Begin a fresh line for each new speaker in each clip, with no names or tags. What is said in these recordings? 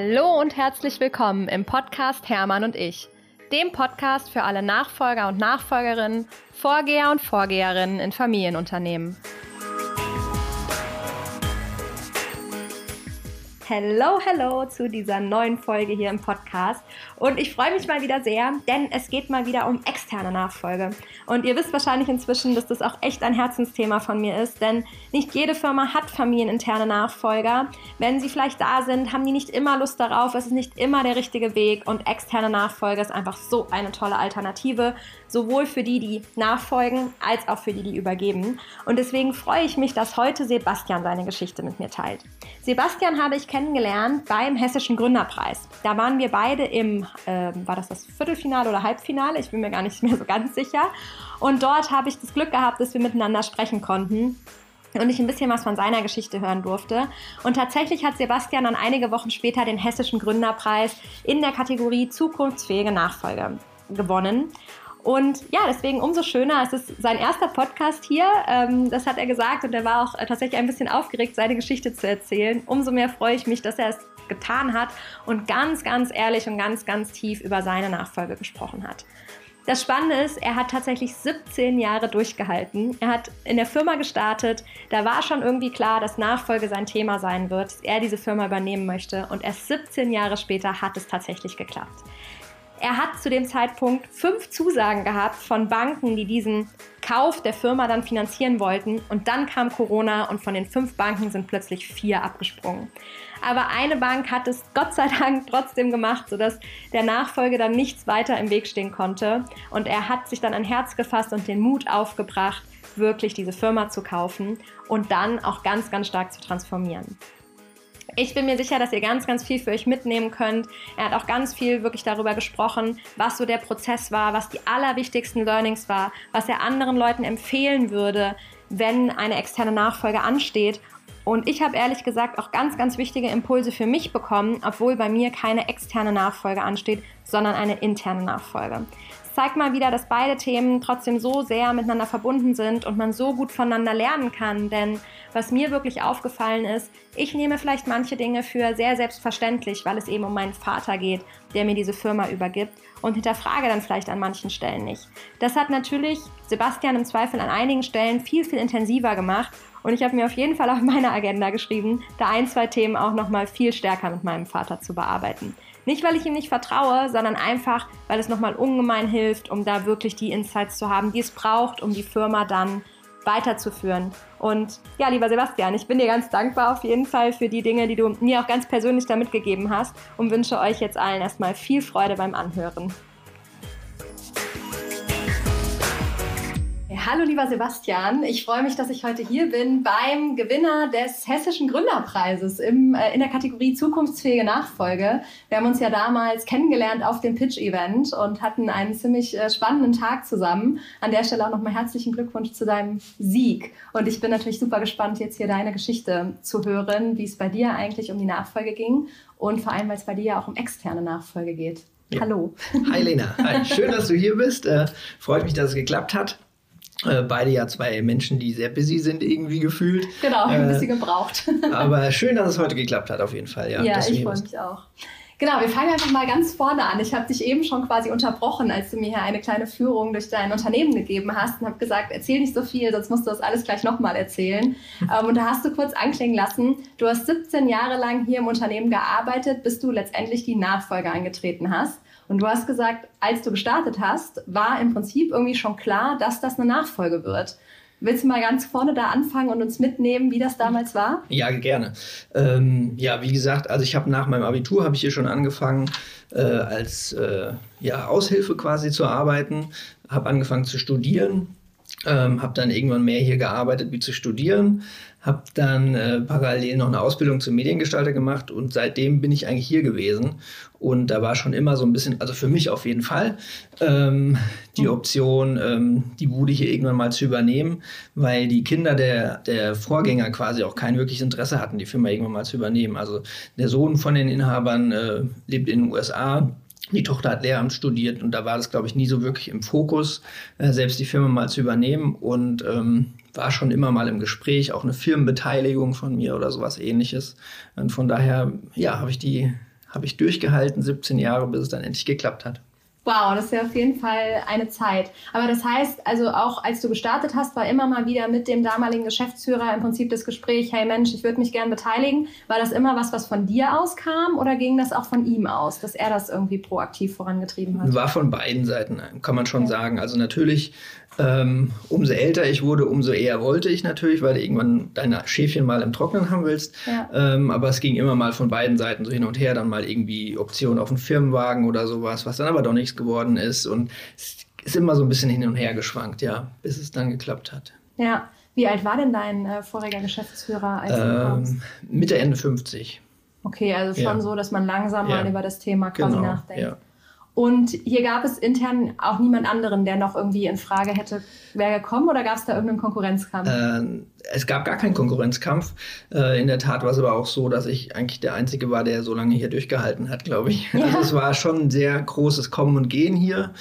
Hallo und herzlich willkommen im Podcast Hermann und ich, dem Podcast für alle Nachfolger und Nachfolgerinnen, Vorgeher und Vorgeherinnen in Familienunternehmen. Hello, hello zu dieser neuen Folge hier im Podcast. Und ich freue mich mal wieder sehr, denn es geht mal wieder um externe Nachfolge. Und ihr wisst wahrscheinlich inzwischen, dass das auch echt ein Herzensthema von mir ist, denn nicht jede Firma hat familieninterne Nachfolger. Wenn sie vielleicht da sind, haben die nicht immer Lust darauf. Es ist nicht immer der richtige Weg und externe Nachfolge ist einfach so eine tolle Alternative, sowohl für die, die nachfolgen, als auch für die, die übergeben. Und deswegen freue ich mich, dass heute Sebastian seine Geschichte mit mir teilt. Sebastian habe ich kennengelernt beim Hessischen Gründerpreis. Da waren wir beide im, äh, war das das Viertelfinale oder Halbfinale? Ich bin mir gar nicht mehr so ganz sicher. Und dort habe ich das Glück gehabt, dass wir miteinander sprechen konnten und ich ein bisschen was von seiner Geschichte hören durfte. Und tatsächlich hat Sebastian dann einige Wochen später den Hessischen Gründerpreis in der Kategorie Zukunftsfähige Nachfolge gewonnen. Und ja, deswegen umso schöner. Es ist sein erster Podcast hier. Ähm, das hat er gesagt und er war auch äh, tatsächlich ein bisschen aufgeregt, seine Geschichte zu erzählen. Umso mehr freue ich mich, dass er es getan hat und ganz, ganz ehrlich und ganz, ganz tief über seine Nachfolge gesprochen hat. Das Spannende ist, er hat tatsächlich 17 Jahre durchgehalten. Er hat in der Firma gestartet. Da war schon irgendwie klar, dass Nachfolge sein Thema sein wird, dass er diese Firma übernehmen möchte. Und erst 17 Jahre später hat es tatsächlich geklappt. Er hat zu dem Zeitpunkt fünf Zusagen gehabt von Banken, die diesen Kauf der Firma dann finanzieren wollten. Und dann kam Corona und von den fünf Banken sind plötzlich vier abgesprungen. Aber eine Bank hat es Gott sei Dank trotzdem gemacht, sodass der Nachfolge dann nichts weiter im Weg stehen konnte. Und er hat sich dann ein Herz gefasst und den Mut aufgebracht, wirklich diese Firma zu kaufen und dann auch ganz, ganz stark zu transformieren. Ich bin mir sicher, dass ihr ganz, ganz viel für euch mitnehmen könnt. Er hat auch ganz viel wirklich darüber gesprochen, was so der Prozess war, was die allerwichtigsten Learnings war, was er anderen Leuten empfehlen würde, wenn eine externe Nachfolge ansteht. Und ich habe ehrlich gesagt auch ganz, ganz wichtige Impulse für mich bekommen, obwohl bei mir keine externe Nachfolge ansteht, sondern eine interne Nachfolge zeigt mal wieder, dass beide Themen trotzdem so sehr miteinander verbunden sind und man so gut voneinander lernen kann. Denn was mir wirklich aufgefallen ist, ich nehme vielleicht manche Dinge für sehr selbstverständlich, weil es eben um meinen Vater geht, der mir diese Firma übergibt und hinterfrage dann vielleicht an manchen Stellen nicht. Das hat natürlich Sebastian im Zweifel an einigen Stellen viel, viel intensiver gemacht und ich habe mir auf jeden Fall auf meine Agenda geschrieben, da ein, zwei Themen auch nochmal viel stärker mit meinem Vater zu bearbeiten. Nicht, weil ich ihm nicht vertraue, sondern einfach, weil es nochmal ungemein hilft, um da wirklich die Insights zu haben, die es braucht, um die Firma dann weiterzuführen. Und ja, lieber Sebastian, ich bin dir ganz dankbar auf jeden Fall für die Dinge, die du mir auch ganz persönlich da mitgegeben hast und wünsche euch jetzt allen erstmal viel Freude beim Anhören. Hallo lieber Sebastian, ich freue mich, dass ich heute hier bin beim Gewinner des Hessischen Gründerpreises im, äh, in der Kategorie Zukunftsfähige Nachfolge. Wir haben uns ja damals kennengelernt auf dem Pitch-Event und hatten einen ziemlich äh, spannenden Tag zusammen. An der Stelle auch nochmal herzlichen Glückwunsch zu deinem Sieg. Und ich bin natürlich super gespannt, jetzt hier deine Geschichte zu hören, wie es bei dir eigentlich um die Nachfolge ging und vor allem, weil es bei dir ja auch um externe Nachfolge geht. Ja. Hallo.
Hi Lena. Hi. Schön, dass du hier bist. Äh, freut mich, dass es geklappt hat. Äh, beide ja zwei Menschen, die sehr busy sind, irgendwie gefühlt.
Genau, ein äh, bisschen gebraucht.
aber schön, dass es heute geklappt hat, auf jeden Fall.
Ja, ja ich freue mich auch. Genau, wir fangen einfach mal ganz vorne an. Ich habe dich eben schon quasi unterbrochen, als du mir hier eine kleine Führung durch dein Unternehmen gegeben hast und habe gesagt, erzähl nicht so viel, sonst musst du das alles gleich nochmal erzählen. ähm, und da hast du kurz anklingen lassen, du hast 17 Jahre lang hier im Unternehmen gearbeitet, bis du letztendlich die Nachfolge angetreten hast. Und du hast gesagt, als du gestartet hast, war im Prinzip irgendwie schon klar, dass das eine Nachfolge wird. Willst du mal ganz vorne da anfangen und uns mitnehmen, wie das damals war?
Ja, gerne. Ähm, ja, wie gesagt, also ich habe nach meinem Abitur habe ich hier schon angefangen, äh, als äh, ja, Aushilfe quasi zu arbeiten, habe angefangen zu studieren, ähm, habe dann irgendwann mehr hier gearbeitet wie zu studieren, habe dann äh, parallel noch eine Ausbildung zum Mediengestalter gemacht und seitdem bin ich eigentlich hier gewesen. Und da war schon immer so ein bisschen, also für mich auf jeden Fall, ähm, die mhm. Option, ähm, die Bude hier irgendwann mal zu übernehmen, weil die Kinder der, der Vorgänger quasi auch kein wirkliches Interesse hatten, die Firma irgendwann mal zu übernehmen. Also der Sohn von den Inhabern äh, lebt in den USA die Tochter hat Lehramt studiert und da war das, glaube ich, nie so wirklich im Fokus, äh, selbst die Firma mal zu übernehmen und ähm, war schon immer mal im Gespräch, auch eine Firmenbeteiligung von mir oder sowas ähnliches. Und von daher, ja, habe ich die habe ich durchgehalten, 17 Jahre, bis es dann endlich geklappt hat.
Wow, das ist ja auf jeden Fall eine Zeit. Aber das heißt, also auch als du gestartet hast, war immer mal wieder mit dem damaligen Geschäftsführer im Prinzip das Gespräch, hey Mensch, ich würde mich gern beteiligen. War das immer was, was von dir auskam oder ging das auch von ihm aus, dass er das irgendwie proaktiv vorangetrieben hat?
War von beiden Seiten, kann man schon ja. sagen. Also natürlich ähm, umso älter ich wurde, umso eher wollte ich natürlich, weil du irgendwann deine Schäfchen mal im Trocknen haben willst. Ja. Ähm, aber es ging immer mal von beiden Seiten so hin und her, dann mal irgendwie Optionen auf einen Firmenwagen oder sowas, was dann aber doch nichts geworden ist. Und es ist immer so ein bisschen hin und her geschwankt, ja, bis es dann geklappt hat.
Ja. Wie alt war denn dein äh, voriger Geschäftsführer,
als ähm, Mitte, Ende 50.
Okay, also schon ja. so, dass man langsam ja. mal über das Thema quasi genau. nachdenkt. Ja. Und hier gab es intern auch niemand anderen, der noch irgendwie in Frage hätte, wäre gekommen oder gab es da irgendeinen Konkurrenzkampf?
Äh, es gab gar keinen Konkurrenzkampf. Äh, in der Tat war es aber auch so, dass ich eigentlich der Einzige war, der so lange hier durchgehalten hat, glaube ich. Ja. Also es war schon ein sehr großes Kommen und Gehen hier.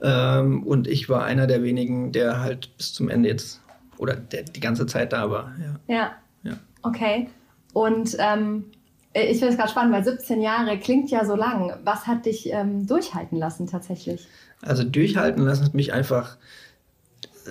Ähm, und ich war einer der wenigen, der halt bis zum Ende jetzt oder der die ganze Zeit da war.
Ja. Ja. ja. Okay. Und ähm, äh, ich finde es gerade spannend, weil 17 Jahre klingt ja so lang. Was hat dich ähm, durchhalten lassen tatsächlich?
Also durchhalten lassen hat mich einfach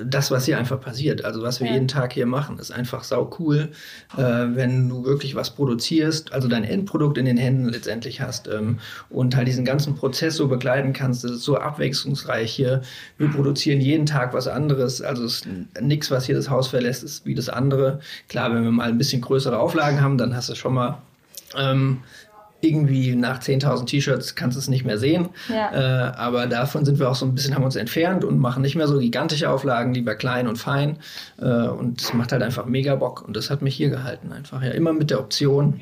das, was hier einfach passiert, also was wir ja. jeden Tag hier machen, ist einfach sau cool, äh, wenn du wirklich was produzierst, also dein Endprodukt in den Händen letztendlich hast ähm, und halt diesen ganzen Prozess so begleiten kannst. Das ist so abwechslungsreich hier. Wir produzieren jeden Tag was anderes, also ist nichts, was hier das Haus verlässt, ist wie das andere. Klar, wenn wir mal ein bisschen größere Auflagen haben, dann hast du schon mal ähm, irgendwie nach 10.000 T-Shirts kannst du es nicht mehr sehen. Ja. Äh, aber davon sind wir auch so ein bisschen, haben uns entfernt und machen nicht mehr so gigantische Auflagen, lieber klein und fein. Äh, und es macht halt einfach mega Bock. Und das hat mich hier gehalten einfach. Ja, immer mit der Option,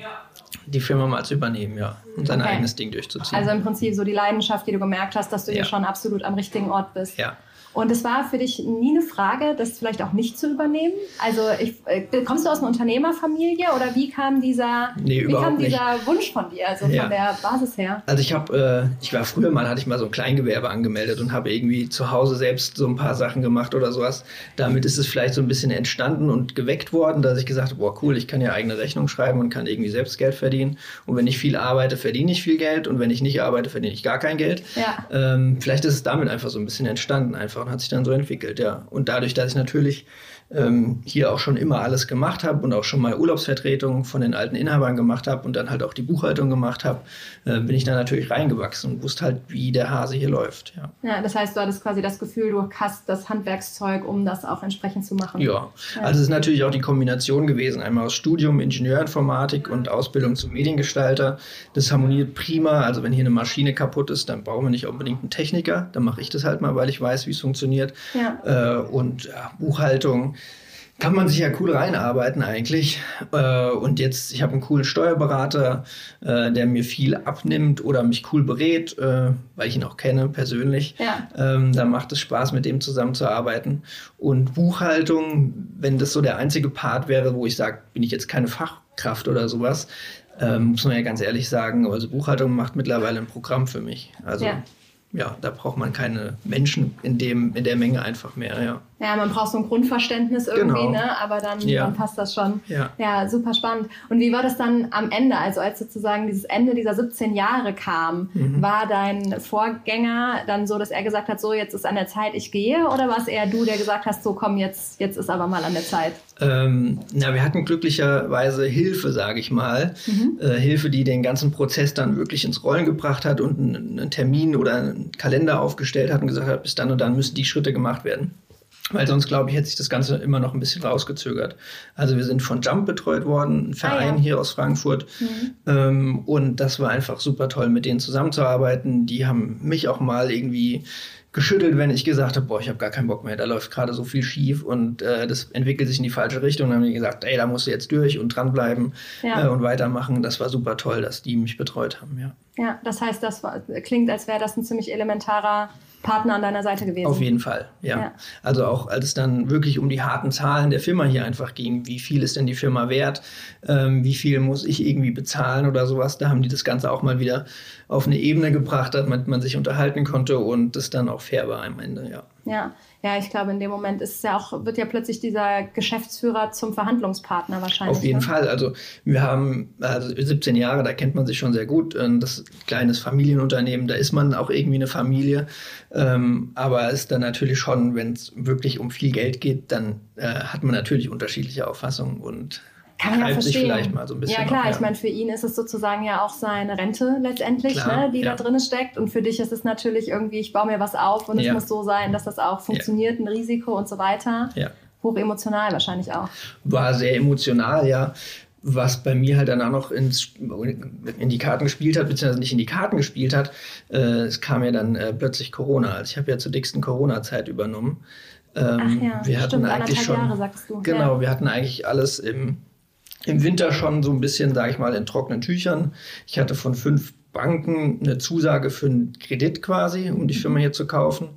die Firma mal zu übernehmen, ja. Und sein okay. eigenes Ding durchzuziehen.
Also im Prinzip so die Leidenschaft, die du gemerkt hast, dass du ja. hier schon absolut am richtigen Ort bist.
Ja.
Und es war für dich nie eine Frage, das vielleicht auch nicht zu übernehmen? Also ich, äh, kommst du aus einer Unternehmerfamilie oder wie kam dieser,
nee,
wie kam dieser nicht. Wunsch von dir, also ja. von der Basis her?
Also ich habe, äh, ich war früher mal, hatte ich mal so ein Kleingewerbe angemeldet und habe irgendwie zu Hause selbst so ein paar Sachen gemacht oder sowas. Damit ist es vielleicht so ein bisschen entstanden und geweckt worden, dass ich gesagt habe, boah cool, ich kann ja eigene Rechnung schreiben und kann irgendwie selbst Geld verdienen. Und wenn ich viel arbeite, verdiene ich viel Geld und wenn ich nicht arbeite, verdiene ich gar kein Geld. Ja. Ähm, vielleicht ist es damit einfach so ein bisschen entstanden einfach hat sich dann so entwickelt, ja. Und dadurch, dass ich natürlich ähm, hier auch schon immer alles gemacht habe und auch schon mal Urlaubsvertretungen von den alten Inhabern gemacht habe und dann halt auch die Buchhaltung gemacht habe, äh, bin ich da natürlich reingewachsen und wusste halt, wie der Hase hier läuft. Ja.
ja, das heißt, du hattest quasi das Gefühl, du hast das Handwerkszeug, um das auch entsprechend zu machen.
Ja, ja. also es ist natürlich auch die Kombination gewesen, einmal aus Studium Ingenieurinformatik und Ausbildung zum Mediengestalter. Das harmoniert prima. Also wenn hier eine Maschine kaputt ist, dann brauchen wir nicht unbedingt einen Techniker. Dann mache ich das halt mal, weil ich weiß, wie es funktioniert. Ja. Äh, und ja, Buchhaltung kann man sich ja cool reinarbeiten eigentlich. Äh, und jetzt, ich habe einen coolen Steuerberater, äh, der mir viel abnimmt oder mich cool berät, äh, weil ich ihn auch kenne persönlich. Ja. Ähm, da macht es Spaß, mit dem zusammenzuarbeiten. Und Buchhaltung, wenn das so der einzige Part wäre, wo ich sage, bin ich jetzt keine Fachkraft oder sowas, ähm, muss man ja ganz ehrlich sagen, also Buchhaltung macht mittlerweile ein Programm für mich. Also ja ja, da braucht man keine Menschen in, dem, in der Menge einfach mehr, ja.
Ja, man braucht so ein Grundverständnis irgendwie, genau. ne? aber dann, ja. dann passt das schon. Ja. ja, super spannend. Und wie war das dann am Ende, also als sozusagen dieses Ende dieser 17 Jahre kam, mhm. war dein Vorgänger dann so, dass er gesagt hat, so jetzt ist an der Zeit, ich gehe, oder war es eher du, der gesagt hast, so komm, jetzt, jetzt ist aber mal an der Zeit?
Ähm, na, wir hatten glücklicherweise Hilfe, sage ich mal. Mhm. Äh, Hilfe, die den ganzen Prozess dann wirklich ins Rollen gebracht hat und einen, einen Termin oder einen Kalender aufgestellt hat und gesagt hat, bis dann und dann müssen die Schritte gemacht werden. Weil sonst, glaube ich, hätte sich das Ganze immer noch ein bisschen rausgezögert. Also wir sind von Jump betreut worden, ein Verein ah, ja. hier aus Frankfurt. Mhm. Ähm, und das war einfach super toll, mit denen zusammenzuarbeiten. Die haben mich auch mal irgendwie geschüttelt, wenn ich gesagt habe, boah, ich habe gar keinen Bock mehr, da läuft gerade so viel schief und äh, das entwickelt sich in die falsche Richtung. Dann haben die gesagt, ey, da musst du jetzt durch und dranbleiben ja. äh, und weitermachen. Das war super toll, dass die mich betreut haben, ja.
Ja, das heißt, das war, klingt, als wäre das ein ziemlich elementarer Partner an deiner Seite gewesen.
Auf jeden Fall, ja. ja. Also auch als es dann wirklich um die harten Zahlen der Firma hier einfach ging, wie viel ist denn die Firma wert, ähm, wie viel muss ich irgendwie bezahlen oder sowas, da haben die das Ganze auch mal wieder auf eine Ebene gebracht, damit man sich unterhalten konnte und das dann auch fair war am Ende, ja.
Ja, ja, ich glaube, in dem Moment ist ja auch, wird ja plötzlich dieser Geschäftsführer zum Verhandlungspartner wahrscheinlich.
Auf jeden
ne?
Fall. Also wir haben also 17 Jahre, da kennt man sich schon sehr gut. Das ist ein kleines Familienunternehmen, da ist man auch irgendwie eine Familie. Ähm, aber es ist dann natürlich schon, wenn es wirklich um viel Geld geht, dann äh, hat man natürlich unterschiedliche Auffassungen und
kann man ja
sich
verstehen.
vielleicht mal so ein bisschen.
Ja, klar,
auf, ja.
ich meine, für ihn ist es sozusagen ja auch seine Rente letztendlich,
Klar,
ne, die
ja.
da drin steckt. Und für dich ist es natürlich irgendwie, ich baue mir was auf und es
Ja.
muss so sein, dass das auch funktioniert, ein Risiko und so weiter.
Ja.
Hoch emotional wahrscheinlich auch.
war sehr emotional, ja. Was bei mir halt dann auch noch ins, in die Karten gespielt hat, beziehungsweise nicht in die Karten gespielt hat, äh, es kam ja dann äh, plötzlich Corona. Also ich habe ja zur dicksten Corona-Zeit übernommen. Ähm,
Ach ja,
wir hatten
stimmt,
eigentlich
anderthalb
schon,
Jahre sagst du.
Genau,
Ja.
wir hatten eigentlich alles im, im Winter schon so ein bisschen, sage ich mal, in trockenen Tüchern. Ich hatte von fünf Banken eine Zusage für einen Kredit quasi, um die Firma hier zu kaufen.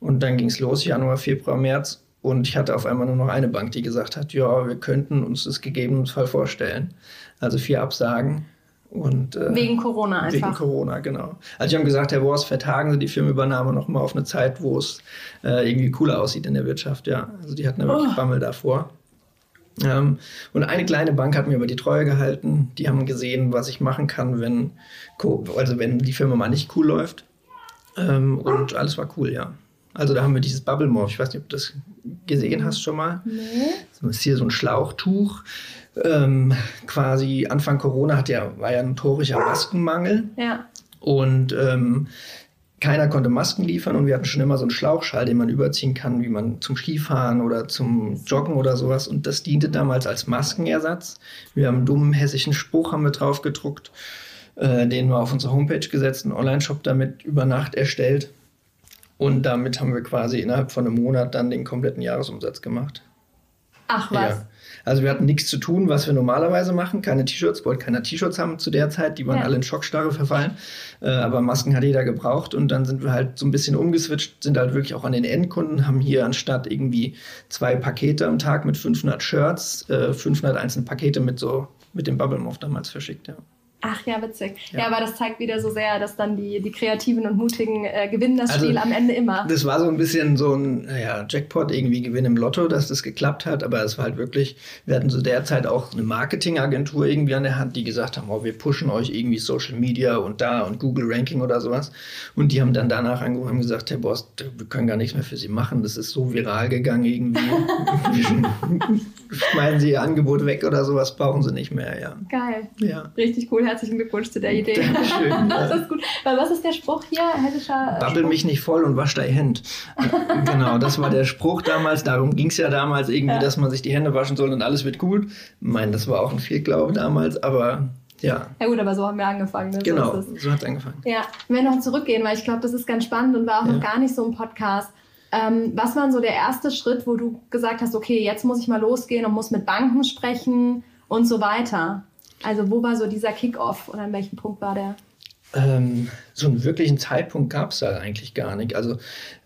Und dann ging es los, Januar, Februar, März. Und ich hatte auf einmal nur noch eine Bank, die gesagt hat, ja, wir könnten uns das gegebenenfalls vorstellen. Also vier Absagen. Und, äh,
Wegen Corona einfach.
Wegen Corona, genau. Also die haben gesagt, Herr Wors, vertagen Sie die Firmenübernahme noch mal auf eine Zeit, wo es äh, irgendwie cooler aussieht in der Wirtschaft. Ja, also die hatten ja wirklich
Oh.
Bammel davor. Ähm, und eine kleine Bank hat mir über die Treue gehalten. Die haben gesehen, was ich machen kann, wenn, also wenn die Firma mal nicht cool läuft. Ähm, und alles war cool, ja. Also da haben wir dieses Bubble Morph. Ich weiß nicht, ob du das gesehen hast schon mal.
Nee.
Das ist hier so ein Schlauchtuch. Ähm, quasi Anfang Corona hat ja, war ja ein notorischer Maskenmangel.
Ja.
Und ähm, keiner konnte Masken liefern und wir hatten schon immer so einen Schlauchschall, den man überziehen kann, wie man zum Skifahren oder zum Joggen oder sowas. Und das diente damals als Maskenersatz. Wir haben einen dummen hessischen Spruch haben wir drauf gedruckt, äh, den wir auf unsere Homepage gesetzt, einen Online-Shop damit über Nacht erstellt. Und damit haben wir quasi innerhalb von einem Monat dann den kompletten Jahresumsatz gemacht.
Ach was.
Ja. Also wir hatten nichts zu tun, was wir normalerweise machen. Keine T-Shirts, wollte keiner T-Shirts haben zu der Zeit. Die waren
Ja.
alle in Schockstarre verfallen. Äh, aber Masken hat jeder gebraucht. Und dann sind wir halt so ein bisschen umgeswitcht, sind halt wirklich auch an den Endkunden, haben hier anstatt irgendwie zwei Pakete am Tag mit 500 Shirts, äh, 500 einzelne Pakete mit so, mit dem Bubble Muff damals verschickt, ja.
Ach ja, witzig. Ja.
Ja.
aber das zeigt wieder so sehr, dass dann die, die Kreativen und Mutigen äh, gewinnen das
Also,
Spiel am Ende immer.
Das war so ein bisschen so ein naja, Jackpot, irgendwie Gewinn im Lotto, dass das geklappt hat. Aber es war halt wirklich, wir hatten zu der Zeit auch eine Marketingagentur irgendwie an der Hand, die gesagt haben, oh, wir pushen euch irgendwie Social Media und da und Google Ranking oder sowas. Und die haben dann danach angerufen und gesagt, Herr Boss, wir können gar nichts mehr für Sie machen. Das ist so viral gegangen irgendwie. Schmeißen Sie Ihr Angebot weg oder sowas, brauchen Sie nicht mehr, ja.
Geil.
Ja.
Richtig cool. Herzlichen Glückwunsch zu der Idee.
Dankeschön.
das ist gut. Weil was ist der Spruch hier? Hessischer äh,
Babbel
Spruch?
mich nicht voll und wasch dein Hemd. genau, das war der Spruch damals. Darum ging es ja damals irgendwie,
Ja.
dass man sich die Hände waschen soll und alles wird gut. Ich meine, das war auch ein Fehlglaube damals, aber ja,
Ja gut, aber so haben wir angefangen. Ne?
genau,
So
so hat es angefangen.
Ja, wenn wir noch zurückgehen, weil ich glaube, das ist ganz spannend und war auch
Ja.
noch gar nicht so im Podcast. Ähm, was war so der erste Schritt, wo du gesagt hast, okay, jetzt muss ich mal losgehen und muss mit Banken sprechen und so weiter? Also wo war so dieser Kick-Off oder an welchem Punkt war der?
Ähm, so einen wirklichen Zeitpunkt gab es da eigentlich gar nicht. Also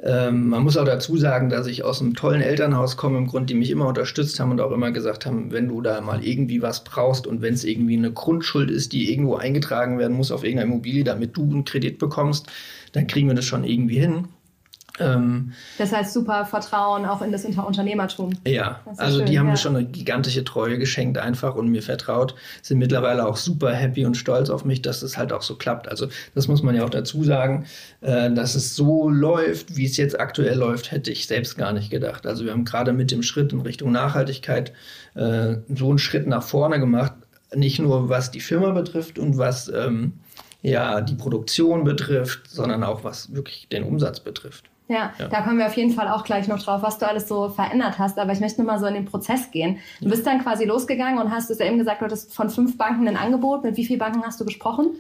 ähm, man muss auch dazu sagen, dass ich aus einem tollen Elternhaus komme, im Grund, die mich immer unterstützt haben und auch immer gesagt haben, wenn du da mal irgendwie was brauchst und wenn es irgendwie eine Grundschuld ist, die irgendwo eingetragen werden muss auf irgendeiner Immobilie, damit du einen Kredit bekommst, dann kriegen wir das schon irgendwie hin. Ähm,
Das heißt, super Vertrauen auch in das Unter Unternehmertum.
ja, also
schön,
die haben
ja.
mir schon eine gigantische Treue geschenkt einfach und mir vertraut, sind mittlerweile auch super happy und stolz auf mich, dass es halt auch so klappt. Also das muss man ja auch dazu sagen, äh, dass es so läuft, wie es jetzt aktuell läuft, hätte ich selbst gar nicht gedacht. Also wir haben gerade mit dem Schritt in Richtung Nachhaltigkeit äh, so einen Schritt nach vorne gemacht, nicht nur was die Firma betrifft und was ähm, ja die Produktion betrifft, sondern auch was wirklich den Umsatz betrifft.
Ja,
Ja.
da kommen wir auf jeden Fall auch gleich noch drauf, was du alles so verändert hast. Aber ich möchte nur mal so in den Prozess gehen. Du bist dann quasi losgegangen und hast es ja eben gesagt, du hattest von fünf Banken ein Angebot. Mit wie vielen Banken hast du gesprochen?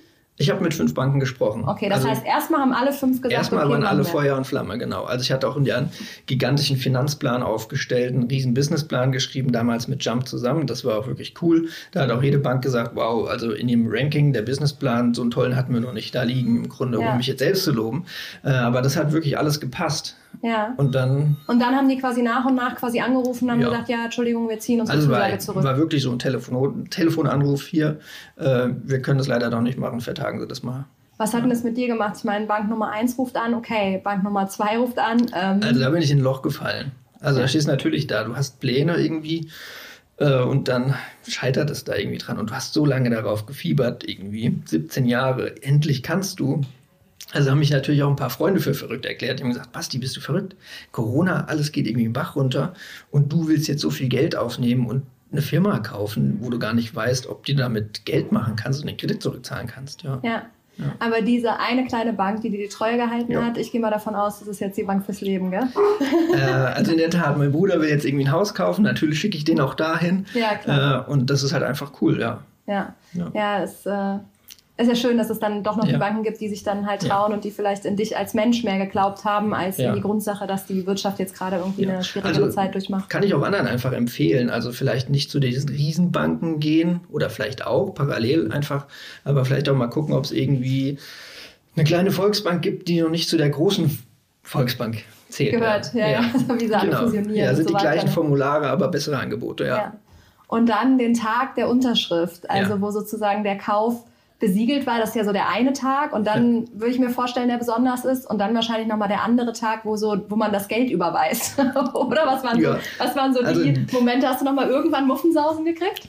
Ich habe mit fünf Banken gesprochen.
Okay, das
Also-
heißt, erstmal haben alle fünf gesagt,
Erstmal
okay,
waren alle
wir.
Feuer und Flamme, genau. Also ich hatte auch einen gigantischen Finanzplan aufgestellt, einen riesen Businessplan geschrieben, damals mit Jump zusammen. Das war auch wirklich cool. Da hat auch jede Bank gesagt, wow, also in dem Ranking, der Businessplan, so einen tollen hatten wir noch nicht da liegen, im Grunde,
Ja.
um mich jetzt selbst zu loben. Äh, aber das hat wirklich alles gepasst.
Ja.
Und dann
Und dann haben die quasi nach und nach quasi angerufen und haben
Ja.
gesagt, ja, Entschuldigung, wir ziehen unsere
also
Zusage
war,
zurück.
war wirklich so ein Telefon Telefonanruf hier. Äh, wir können das leider doch nicht machen, vertagen Sie das mal.
Was hat denn das mit dir gemacht? Ich meine, Bank Nummer 1 ruft an, okay, Bank Nummer 2 ruft an.
Ähm also da bin ich in ein Loch gefallen. Also da stehst du natürlich da, du hast Pläne irgendwie äh, und dann scheitert es da irgendwie dran und du hast so lange darauf gefiebert, irgendwie 17 Jahre, endlich kannst du. Also haben mich natürlich auch ein paar Freunde für verrückt erklärt. Die haben gesagt, Basti, bist du verrückt? Corona, alles geht irgendwie im Bach runter und du willst jetzt so viel Geld aufnehmen und eine Firma kaufen, wo du gar nicht weißt, ob du damit Geld machen kannst und den Kredit zurückzahlen kannst. Ja.
ja. Ja. Aber diese eine kleine Bank, die dir die Treue gehalten ja. hat, ich gehe mal davon aus, das ist jetzt die Bank fürs Leben, gell?
Äh, also in der Tat, mein Bruder will jetzt irgendwie ein Haus kaufen, natürlich schicke ich den auch dahin. Ja, klar. Äh, und das ist halt einfach cool, ja.
Ja, ja, ja es, äh, ist ja schön, dass es dann doch noch ja. die Banken gibt, die sich dann halt trauen ja. und die vielleicht in dich als Mensch mehr geglaubt haben, als ja. in die Grundsache, dass die Wirtschaft jetzt gerade irgendwie eine schwierige also, Zeit durchmacht.
Kann ich auch anderen einfach empfehlen. Also vielleicht nicht zu diesen Riesenbanken gehen oder vielleicht auch parallel einfach, aber vielleicht auch mal gucken, ob es irgendwie eine kleine Volksbank gibt, die noch nicht zu der großen Volksbank zählt.
Gehört, ja, ja. Also wie sie genau. fusionieren.
Ja, sind so die gleichen Formulare, aber bessere Angebote, ja.
Und dann den Tag der Unterschrift, also wo sozusagen der Kauf besiegelt war. Das ist ja so der eine Tag und dann ja. würde ich mir vorstellen, der besonders ist und dann wahrscheinlich nochmal der andere Tag, wo so, wo man das Geld überweist. Oder was waren ja. so, was waren so also, die Momente? Hast du nochmal irgendwann Muffensausen gekriegt?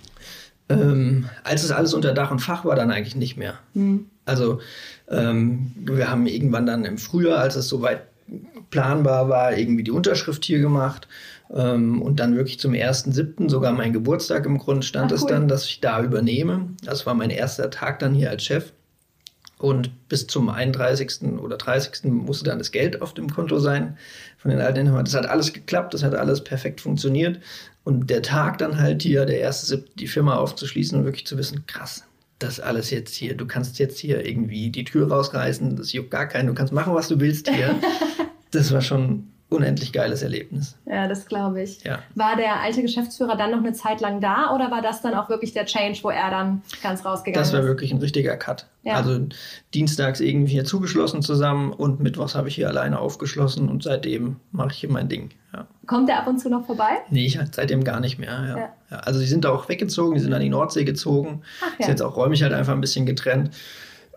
Ähm, als es alles unter Dach und Fach war, dann eigentlich nicht mehr. Hm. Also ähm, wir haben irgendwann dann im Frühjahr, als es soweit planbar war, irgendwie die Unterschrift hier gemacht. Ähm, und dann wirklich zum 1.7., sogar mein Geburtstag im Grunde stand Ach, cool. es dann, dass ich da übernehme. Das war mein erster Tag dann hier als Chef. Und bis zum 31. oder 30. musste dann das Geld auf dem Konto sein von den alten Inhabern. Das hat alles geklappt, das hat alles perfekt funktioniert. Und der Tag dann halt hier, der 1.7., die Firma aufzuschließen und wirklich zu wissen, krass, das alles jetzt hier, du kannst jetzt hier irgendwie die Tür rausreißen, das juckt gar keinen, du kannst machen, was du willst hier. das war schon unendlich geiles Erlebnis.
Ja, das glaube ich. Ja. War der alte Geschäftsführer dann noch eine Zeit lang da oder war das dann auch wirklich der Change, wo er dann ganz rausgegangen ist?
Das war wirklich ein richtiger Cut. Ja. Also dienstags irgendwie hier zugeschlossen zusammen und mittwochs habe ich hier alleine aufgeschlossen und seitdem mache ich hier mein Ding. Ja.
Kommt er ab und zu noch vorbei?
Nee, ich halt seitdem gar nicht mehr. Ja. Also sie sind auch weggezogen, die sind an die Nordsee gezogen. Ach, Ist jetzt auch räumlich halt einfach ein bisschen getrennt.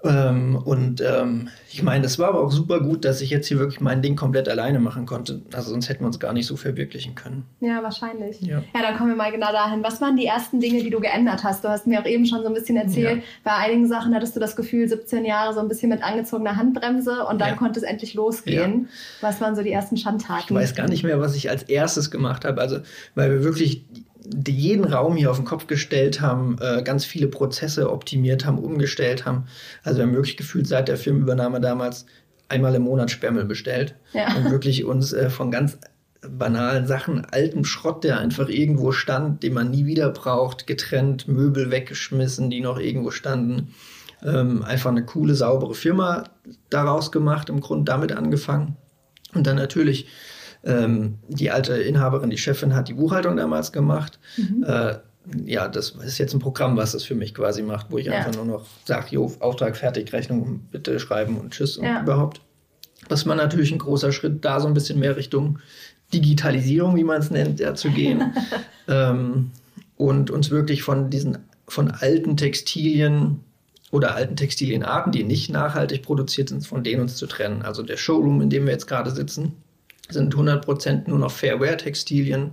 Ähm, und ähm, ich meine, es war aber auch super gut, dass ich jetzt hier wirklich mein Ding komplett alleine machen konnte. Also sonst hätten wir uns gar nicht so verwirklichen können.
Ja, wahrscheinlich. Ja. ja, dann kommen wir mal genau dahin. Was waren die ersten Dinge, die du geändert hast? Du hast mir auch eben schon so ein bisschen erzählt, ja. bei einigen Sachen hattest du das Gefühl, 17 Jahre so ein bisschen mit angezogener Handbremse und dann ja. konnte es endlich losgehen. Was waren so die ersten Schandtaten?
Ich weiß gar nicht mehr, was ich als erstes gemacht habe. Also, weil wir wirklich jeden Raum hier auf den Kopf gestellt haben, äh, ganz viele Prozesse optimiert haben, umgestellt haben. Also wir haben wirklich gefühlt seit der Filmübernahme damals einmal im Monat Sperrmüll bestellt ja. und wirklich uns äh, von ganz banalen Sachen, altem Schrott, der einfach irgendwo stand, den man nie wieder braucht, getrennt, Möbel weggeschmissen, die noch irgendwo standen. Ähm, einfach eine coole, saubere Firma daraus gemacht, im Grunde damit angefangen. Und dann natürlich ähm, die alte Inhaberin, die Chefin, hat die Buchhaltung damals gemacht. Mhm. Äh, ja, das ist jetzt ein Programm, was das für mich quasi macht, wo ich ja. einfach nur noch sage, jo, Auftrag fertig, Rechnung bitte schreiben und tschüss und ja. überhaupt. Das war natürlich ein großer Schritt, da so ein bisschen mehr Richtung Digitalisierung, wie man es nennt, ja, zu gehen. ähm, und uns wirklich von diesen, von alten Textilien oder alten Textilienarten, die nicht nachhaltig produziert sind, von denen uns zu trennen. Also der Showroom, in dem wir jetzt gerade sitzen, sind 100% nur noch Fairwear-Textilien,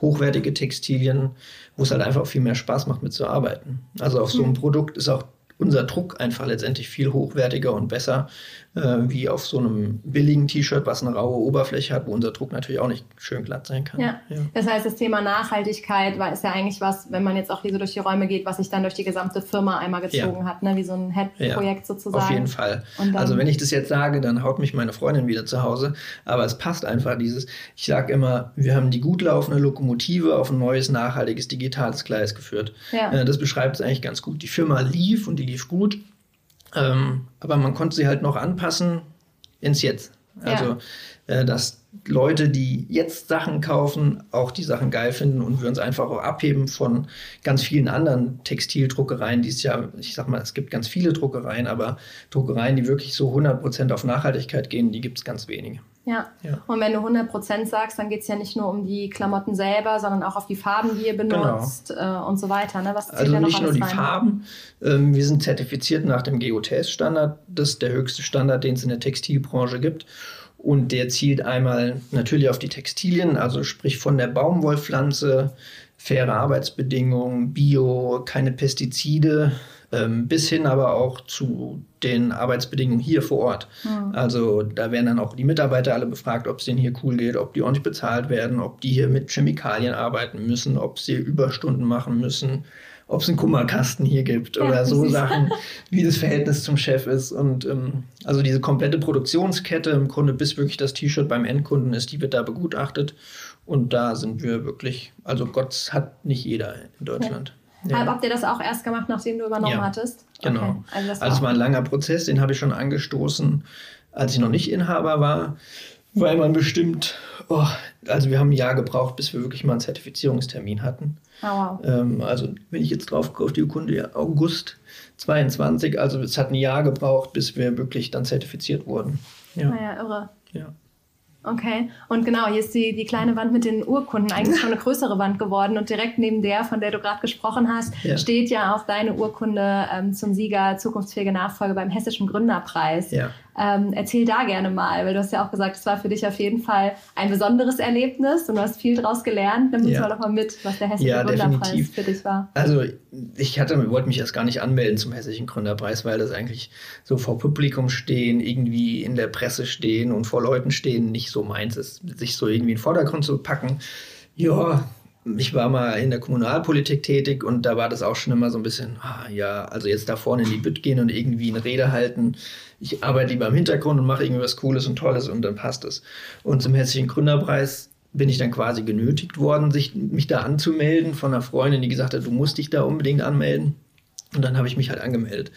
hochwertige Textilien, wo es halt einfach viel mehr Spaß macht, mitzuarbeiten. Also auf so einem mhm. Produkt ist auch unser Druck einfach letztendlich viel hochwertiger und besser äh, wie auf so einem billigen T-Shirt, was eine raue Oberfläche hat, wo unser Druck natürlich auch nicht schön glatt sein kann.
Ja. ja. Das heißt, das Thema Nachhaltigkeit war, ist ja eigentlich was, wenn man jetzt auch hier so durch die Räume geht, was sich dann durch die gesamte Firma einmal gezogen ja. hat, ne? wie so ein Head-Projekt ja. sozusagen.
Auf jeden Fall. also wenn ich das jetzt sage, dann haut mich meine Freundin wieder zu Hause. Aber es passt einfach dieses, ich sage immer, wir haben die gut laufende Lokomotive auf ein neues, nachhaltiges, digitales Gleis geführt. Ja. Äh, das beschreibt es eigentlich ganz gut. Die Firma lief und die lief gut. Ähm, aber man konnte sie halt noch anpassen ins Jetzt. Also, ja. äh, dass Leute, die jetzt Sachen kaufen, auch die Sachen geil finden und wir uns einfach auch abheben von ganz vielen anderen Textildruckereien, die es ja, ich sag mal, es gibt ganz viele Druckereien, aber Druckereien, die wirklich so 100% auf Nachhaltigkeit gehen, die gibt es ganz wenige.
Ja. ja. Und wenn du 100% sagst, dann geht es ja nicht nur um die Klamotten selber, sondern auch auf die Farben, die ihr genau. benutzt genau. und so weiter. Ne?
Was also nicht nur die rein? Farben. Ähm, wir sind zertifiziert nach dem GOTS-Standard. Das ist der höchste Standard, den es in der Textilbranche gibt. Und der zielt einmal natürlich auf die Textilien, also sprich von der Baumwollpflanze, faire Arbeitsbedingungen, Bio, keine Pestizide, bis hin aber auch zu den Arbeitsbedingungen hier vor Ort. Mhm. Also da werden dann auch die Mitarbeiter alle befragt, ob es denen hier cool geht, ob die ordentlich bezahlt werden, ob die hier mit Chemikalien arbeiten müssen, ob sie Überstunden machen müssen, ob es einen Kummerkasten hier gibt ja, oder so Sachen, wie das Verhältnis zum Chef ist. Und ähm, also diese komplette Produktionskette im Grunde, bis wirklich das T-Shirt beim Endkunden ist, die wird da begutachtet. Und da sind wir wirklich, also Gott hat nicht jeder in Deutschland.
Ja. Ja. Habt ihr das auch erst gemacht, nachdem du übernommen ja, hattest?
Genau. Okay. Also, das also es war ein langer Prozess, den habe ich schon angestoßen, als ich noch nicht Inhaber war, weil man bestimmt, oh, also wir haben ein Jahr gebraucht, bis wir wirklich mal einen Zertifizierungstermin hatten. Oh, wow. Ähm, also wenn ich jetzt drauf gucke auf die Urkunde, August 22, also es hat ein Jahr gebraucht, bis wir wirklich dann zertifiziert wurden.
Ja. Naja, irre. Ja. Okay, und genau, hier ist die, die kleine Wand mit den Urkunden eigentlich schon eine größere Wand geworden und direkt neben der, von der du gerade gesprochen hast, ja. steht ja auch deine Urkunde ähm, zum Sieger zukunftsfähige Nachfolge beim Hessischen Gründerpreis. Ja. Ähm, erzähl da gerne mal, weil du hast ja auch gesagt, es war für dich auf jeden Fall ein besonderes Erlebnis und du hast viel daraus gelernt. Nimm uns ja. mal doch mal mit, was der Hessische ja, Gründerpreis definitiv. für dich war.
Also ich hatte, wollte mich erst gar nicht anmelden zum Hessischen Gründerpreis, weil das eigentlich so vor Publikum stehen, irgendwie in der Presse stehen und vor Leuten stehen nicht so meins ist, sich so irgendwie in den Vordergrund zu packen. Ja, ich war mal in der Kommunalpolitik tätig und da war das auch schon immer so ein bisschen, ah, ja, also jetzt da vorne in die Bütt gehen und irgendwie eine Rede halten. Ich arbeite lieber im Hintergrund und mache irgendwie was Cooles und Tolles und dann passt es. Und zum Hessischen Gründerpreis bin ich dann quasi genötigt worden, sich, mich da anzumelden von einer Freundin, die gesagt hat, du musst dich da unbedingt anmelden. Und dann habe ich mich halt angemeldet.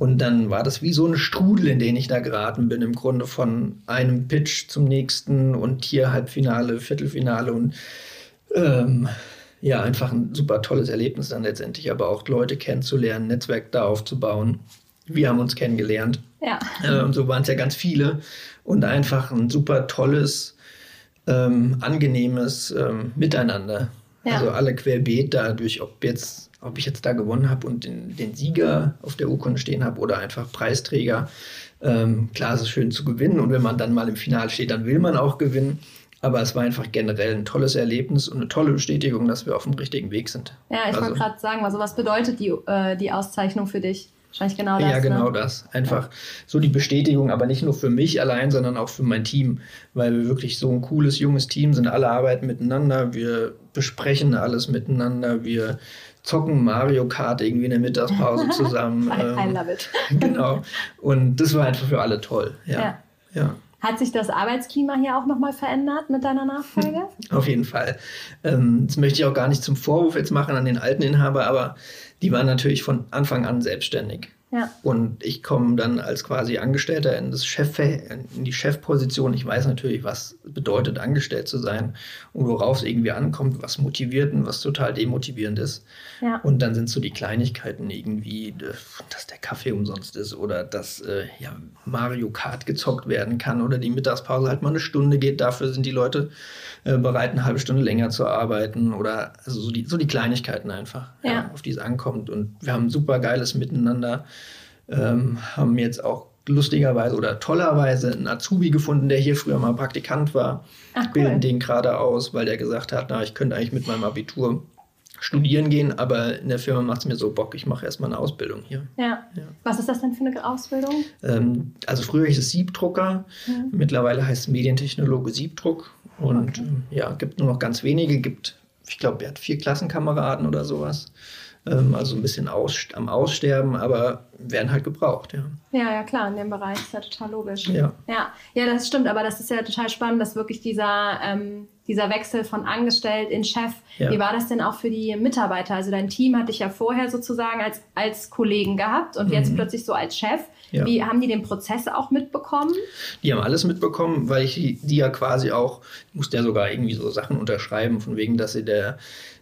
Und dann war das wie so ein Strudel, in den ich da geraten bin, im Grunde von einem Pitch zum nächsten und hier Halbfinale, Viertelfinale und ähm, ja, einfach ein super tolles Erlebnis dann letztendlich, aber auch Leute kennenzulernen, Netzwerk da aufzubauen. Wir haben uns kennengelernt. Ja. Äh, und so waren es ja ganz viele. Und einfach ein super tolles, ähm, angenehmes ähm, Miteinander. Ja. Also alle querbeet dadurch, ob jetzt, ob ich jetzt da gewonnen habe und den, den, Sieger auf der Urkunde stehen habe oder einfach Preisträger. Ähm, klar, es ist schön zu gewinnen und wenn man dann mal im Finale steht, dann will man auch gewinnen. Aber es war einfach generell ein tolles Erlebnis und eine tolle Bestätigung, dass wir auf dem richtigen Weg sind.
Ja, ich also, wollte gerade sagen, also was bedeutet die, äh, die Auszeichnung für dich? Wahrscheinlich genau
das. Ja, genau ne? das. Einfach ja. so die Bestätigung, aber nicht nur für mich allein, sondern auch für mein Team, weil wir wirklich so ein cooles, junges Team sind. Alle arbeiten miteinander, wir besprechen alles miteinander, wir zocken Mario Kart irgendwie in der Mittagspause zusammen. I, I ähm, love it. genau. Und das war einfach für alle toll. ja. ja. ja.
Hat sich das Arbeitsklima hier auch nochmal verändert mit deiner Nachfolge?
Auf jeden Fall. Ähm, das möchte ich auch gar nicht zum Vorwurf jetzt machen an den alten Inhaber, aber die waren natürlich von Anfang an selbstständig. Ja. Und ich komme dann als quasi Angestellter in, das Chef, in die Chefposition. Ich weiß natürlich, was bedeutet, angestellt zu sein und worauf es irgendwie ankommt, was motiviert und was total demotivierend ist. Ja. Und dann sind so die Kleinigkeiten irgendwie, dass der Kaffee umsonst ist oder dass äh, ja, Mario Kart gezockt werden kann oder die Mittagspause halt mal eine Stunde geht. Dafür sind die Leute äh, bereit, eine halbe Stunde länger zu arbeiten oder also so die, so die Kleinigkeiten einfach, ja. Ja, auf die es ankommt. Und wir haben ein super geiles Miteinander ähm, haben jetzt auch lustigerweise oder tollerweise einen Azubi gefunden, der hier früher mal Praktikant war. Ach, cool. Bilden den gerade aus, weil der gesagt hat, na, ich könnte eigentlich mit meinem Abitur studieren gehen, aber in der Firma macht es mir so Bock, ich mache erstmal eine Ausbildung hier.
Ja. ja. Was ist das denn für eine Ausbildung?
Ähm, also früher hieß es Siebdrucker, mhm. mittlerweile heißt es Medientechnologe Siebdruck und okay. ja, gibt nur noch ganz wenige, gibt, ich glaube, er hat vier Klassenkameraden oder sowas also ein bisschen aus, am Aussterben, aber werden halt gebraucht, ja.
Ja, ja, klar, in dem Bereich ist ja total logisch. Ja. Ja, ja das stimmt, aber das ist ja total spannend, dass wirklich dieser, ähm, dieser Wechsel von Angestellt in Chef, ja. wie war das denn auch für die Mitarbeiter? Also dein Team hatte ich ja vorher sozusagen als, als Kollegen gehabt und mhm. jetzt plötzlich so als Chef. Ja. Wie haben die den Prozess auch mitbekommen?
Die haben alles mitbekommen, weil ich die ja quasi auch, ich musste ja sogar irgendwie so Sachen unterschreiben, von wegen, dass sie der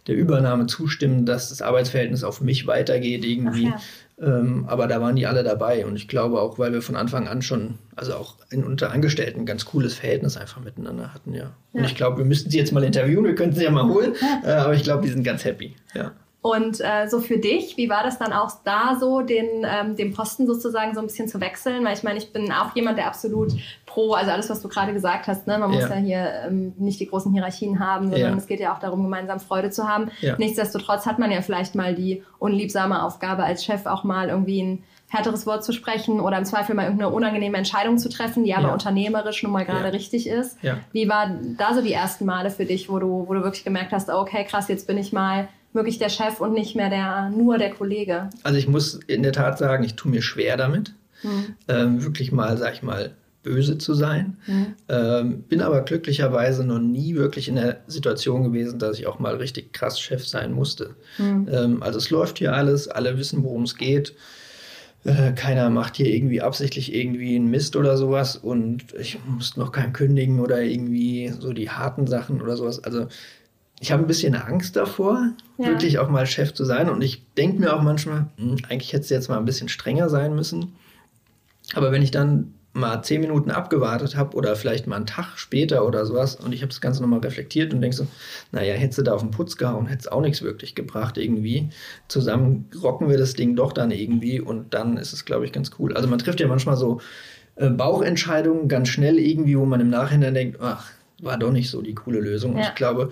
der Übernahme zustimmen, dass das Arbeitsverhältnis auf mich weitergeht irgendwie. Ja. Ähm, aber da waren die alle dabei und ich glaube auch, weil wir von Anfang an schon, also auch in unter Angestellten, ein ganz cooles Verhältnis einfach miteinander hatten, ja. ja. Und ich glaube, wir müssten sie jetzt mal interviewen, wir könnten sie ja mal holen, äh, aber ich glaube, die sind ganz happy, ja.
Und äh, so für dich, wie war das dann auch da so, den, ähm, den Posten sozusagen so ein bisschen zu wechseln? Weil ich meine, ich bin auch jemand, der absolut pro, also alles, was du gerade gesagt hast, ne? man muss ja, ja hier ähm, nicht die großen Hierarchien haben, sondern ja. es geht ja auch darum, gemeinsam Freude zu haben. Ja. Nichtsdestotrotz hat man ja vielleicht mal die unliebsame Aufgabe als Chef auch mal irgendwie ein härteres Wort zu sprechen oder im Zweifel mal irgendeine unangenehme Entscheidung zu treffen, die aber unternehmerisch nun mal gerade richtig ist. Wie war da so die ersten Male für dich, wo du, wo du wirklich gemerkt hast, okay, krass, jetzt bin ich mal wirklich der Chef und nicht mehr der, nur der Kollege.
Also ich muss in der Tat sagen, ich tue mir schwer damit, hm. ähm, wirklich mal, sag ich mal, böse zu sein. Hm. Ähm, bin aber glücklicherweise noch nie wirklich in der Situation gewesen, dass ich auch mal richtig krass Chef sein musste. Hm. Ähm, also es läuft hier alles, alle wissen, worum es geht. Äh, keiner macht hier irgendwie absichtlich irgendwie einen Mist oder sowas und ich muss noch keinen kündigen oder irgendwie so die harten Sachen oder sowas. Also ich habe ein bisschen Angst davor, ja. wirklich auch mal Chef zu sein. Und ich denke mir auch manchmal, hm, eigentlich hätte es jetzt mal ein bisschen strenger sein müssen. Aber wenn ich dann mal zehn Minuten abgewartet habe oder vielleicht mal einen Tag später oder sowas und ich habe das Ganze nochmal reflektiert und denke so, naja, hättest du da auf den Putz gehauen, hätte es auch nichts wirklich gebracht irgendwie. Zusammen rocken wir das Ding doch dann irgendwie und dann ist es, glaube ich, ganz cool. Also man trifft ja manchmal so äh, Bauchentscheidungen ganz schnell irgendwie, wo man im Nachhinein denkt, ach, war doch nicht so die coole Lösung. Ja. Und ich glaube,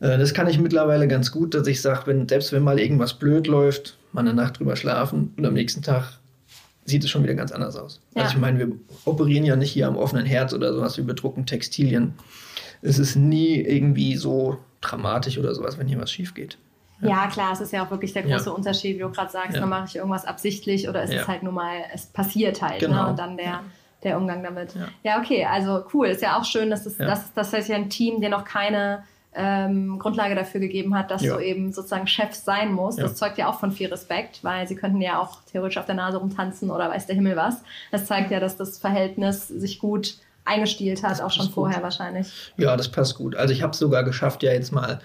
das kann ich mittlerweile ganz gut, dass ich sage, wenn, selbst wenn mal irgendwas blöd läuft, mal eine Nacht drüber schlafen und am nächsten Tag sieht es schon wieder ganz anders aus. Ja. Also ich meine, wir operieren ja nicht hier am offenen Herz oder sowas, wir bedrucken Textilien. Es ist nie irgendwie so dramatisch oder sowas, wenn hier was schief geht.
Ja. ja, klar, es ist ja auch wirklich der große ja. Unterschied, wie du gerade sagst, ja. dann mache ich irgendwas absichtlich oder ist es halt nur mal, es passiert halt. Ne? Genau. Ne? Und dann der, der Umgang damit. Ja. okay, also cool. Ist ja auch schön, dass es, das, das heißt ja ein Team, der noch keine ähm, Grundlage dafür gegeben hat, dass ja. du eben sozusagen Chef sein musst. Ja. Das zeugt ja auch von viel Respekt, weil sie könnten ja auch theoretisch auf der Nase rumtanzen oder weiß der Himmel was. Das zeigt ja, dass das Verhältnis sich gut eingestielt hat, auch schon vorher gut. wahrscheinlich.
Ja, das passt gut. Also ich habe es sogar geschafft, ja jetzt mal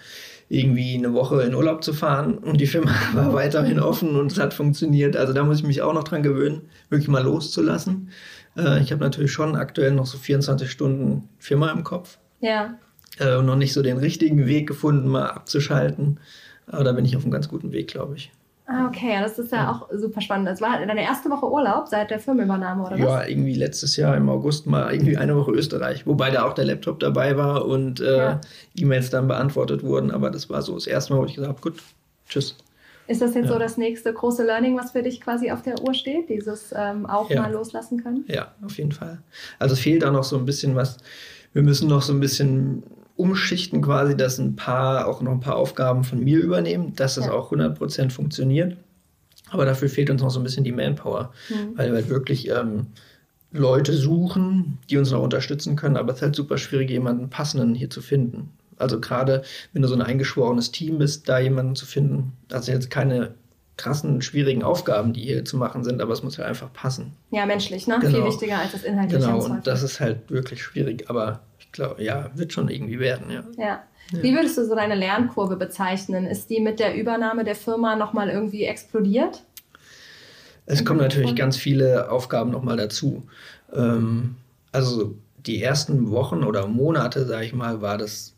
irgendwie eine Woche in Urlaub zu fahren und die Firma war weiterhin offen und es hat funktioniert. Also da muss ich mich auch noch dran gewöhnen, wirklich mal loszulassen. Äh, ich habe natürlich schon aktuell noch so 24 Stunden Firma im Kopf.
Ja
äh, noch nicht so den richtigen Weg gefunden, mal abzuschalten. Aber da bin ich auf einem ganz guten Weg, glaube ich.
Ah, okay, das ist ja, ja, auch super spannend. Das war deine erste Woche Urlaub seit der Firmenübernahme, oder
was? Ja, irgendwie letztes Jahr im August mal irgendwie eine Woche Österreich, wobei da auch der Laptop dabei war und äh, ja. E-Mails dann beantwortet wurden. Aber das war so das erste Mal, wo ich gesagt habe, gut, tschüss.
Ist das jetzt ja. so das nächste große Learning, was für dich quasi auf der Uhr steht? Dieses ähm, auch mal loslassen können?
Ja, auf jeden Fall. Also es fehlt auch noch so ein bisschen was. Wir müssen noch so ein bisschen umschichten quasi, dass ein paar, auch noch ein paar Aufgaben von mir übernehmen, dass das ja. auch 100% funktioniert. Aber dafür fehlt uns noch so ein bisschen die Manpower, mhm. weil wir halt wirklich ähm, Leute suchen, die uns noch unterstützen können, aber es ist halt super schwierig, jemanden passenden hier zu finden. Also gerade wenn du so ein eingeschworenes Team bist, da jemanden zu finden, das sind jetzt keine krassen, schwierigen Aufgaben, die hier zu machen sind, aber es muss ja halt einfach passen.
Ja, menschlich, ne? Genau. Viel wichtiger als das Inhaltliche.
Genau, und das ist halt wirklich schwierig, aber glaube, ja, wird schon irgendwie werden, ja.
ja. Wie würdest du so deine Lernkurve bezeichnen? Ist die mit der Übernahme der Firma nochmal irgendwie explodiert?
Es kommen natürlich ganz viele Aufgaben nochmal dazu. Ähm, also die ersten Wochen oder Monate, sage ich mal, war das